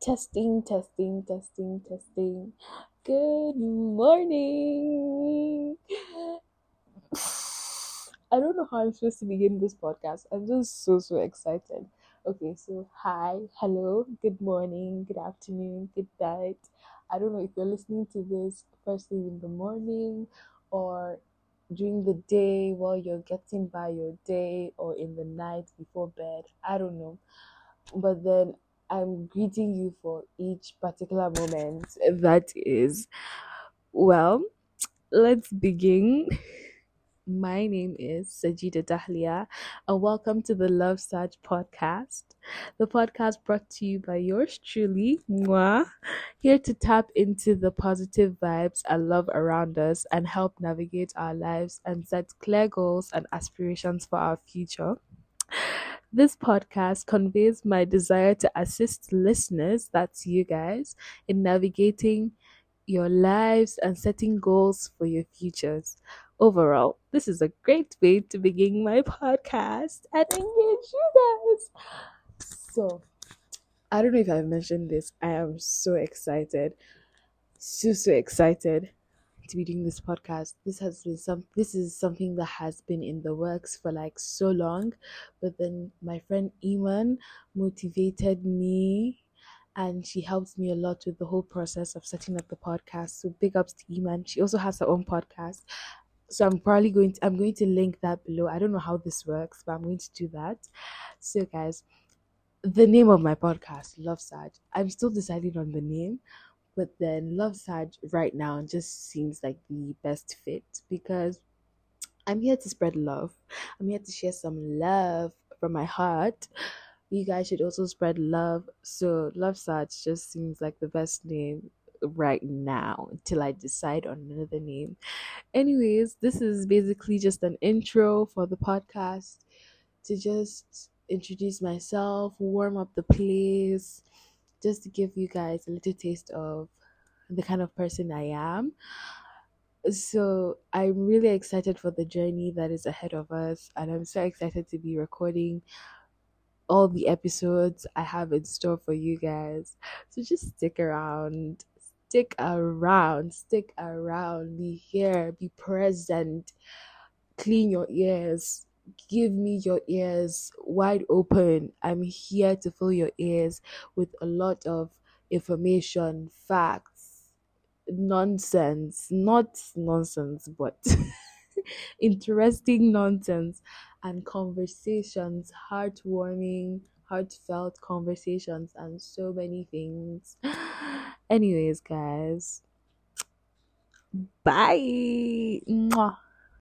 Testing, testing, testing, testing. Good morning. I don't know how I'm supposed to begin this podcast. I'm just so, so excited. Okay, so hi, hello, good morning, good afternoon, good night. I don't know if you're listening to this first thing in the morning or during the day while you're getting by your day or in the night before bed. I don't know. But then I'm greeting you for each particular moment. That is, well, let's begin. My name is Sajida Dahlia, and welcome to the Love Saj podcast. The podcast brought to you by yours truly, Mwah, here to tap into the positive vibes and love around us and help navigate our lives and set clear goals and aspirations for our future. This podcast conveys my desire to assist listeners, that's you guys, in navigating your lives and setting goals for your futures. Overall, this is a great way to begin my podcast and engage you guys. So, I don't know if I've mentioned this. I am so excited. So, so excited to be doing this podcast. This has been some this is something that has been in the works for like so long, but then my friend Iman motivated me and she helped me a lot with the whole process of setting up the podcast. So big ups to Iman. She also has her own podcast. So I'm probably going to I'm going to link that below. I don't know how this works, but I'm going to do that. So guys, the name of my podcast, Love Saj. I'm still deciding on the name, but then Love Saj right now just seems like the best fit because I'm here to spread love. I'm here to share some love from my heart. You guys should also spread love. So Love Saj just seems like the best name right now until I decide on another name. Anyways, this is basically just an intro for the podcast to just introduce myself, warm up the place, just to give you guys a little taste of the kind of person I am. So, I'm really excited for the journey that is ahead of us, and I'm so excited to be recording all the episodes I have in store for you guys. So, just stick around, stick around, stick around, be here, be present, clean your ears give me your ears wide open. I'm here to fill your ears with a lot of information, facts, nonsense, not nonsense, but interesting nonsense and conversations, heartwarming, heartfelt conversations, and so many things. Anyways, guys, bye. Mwah.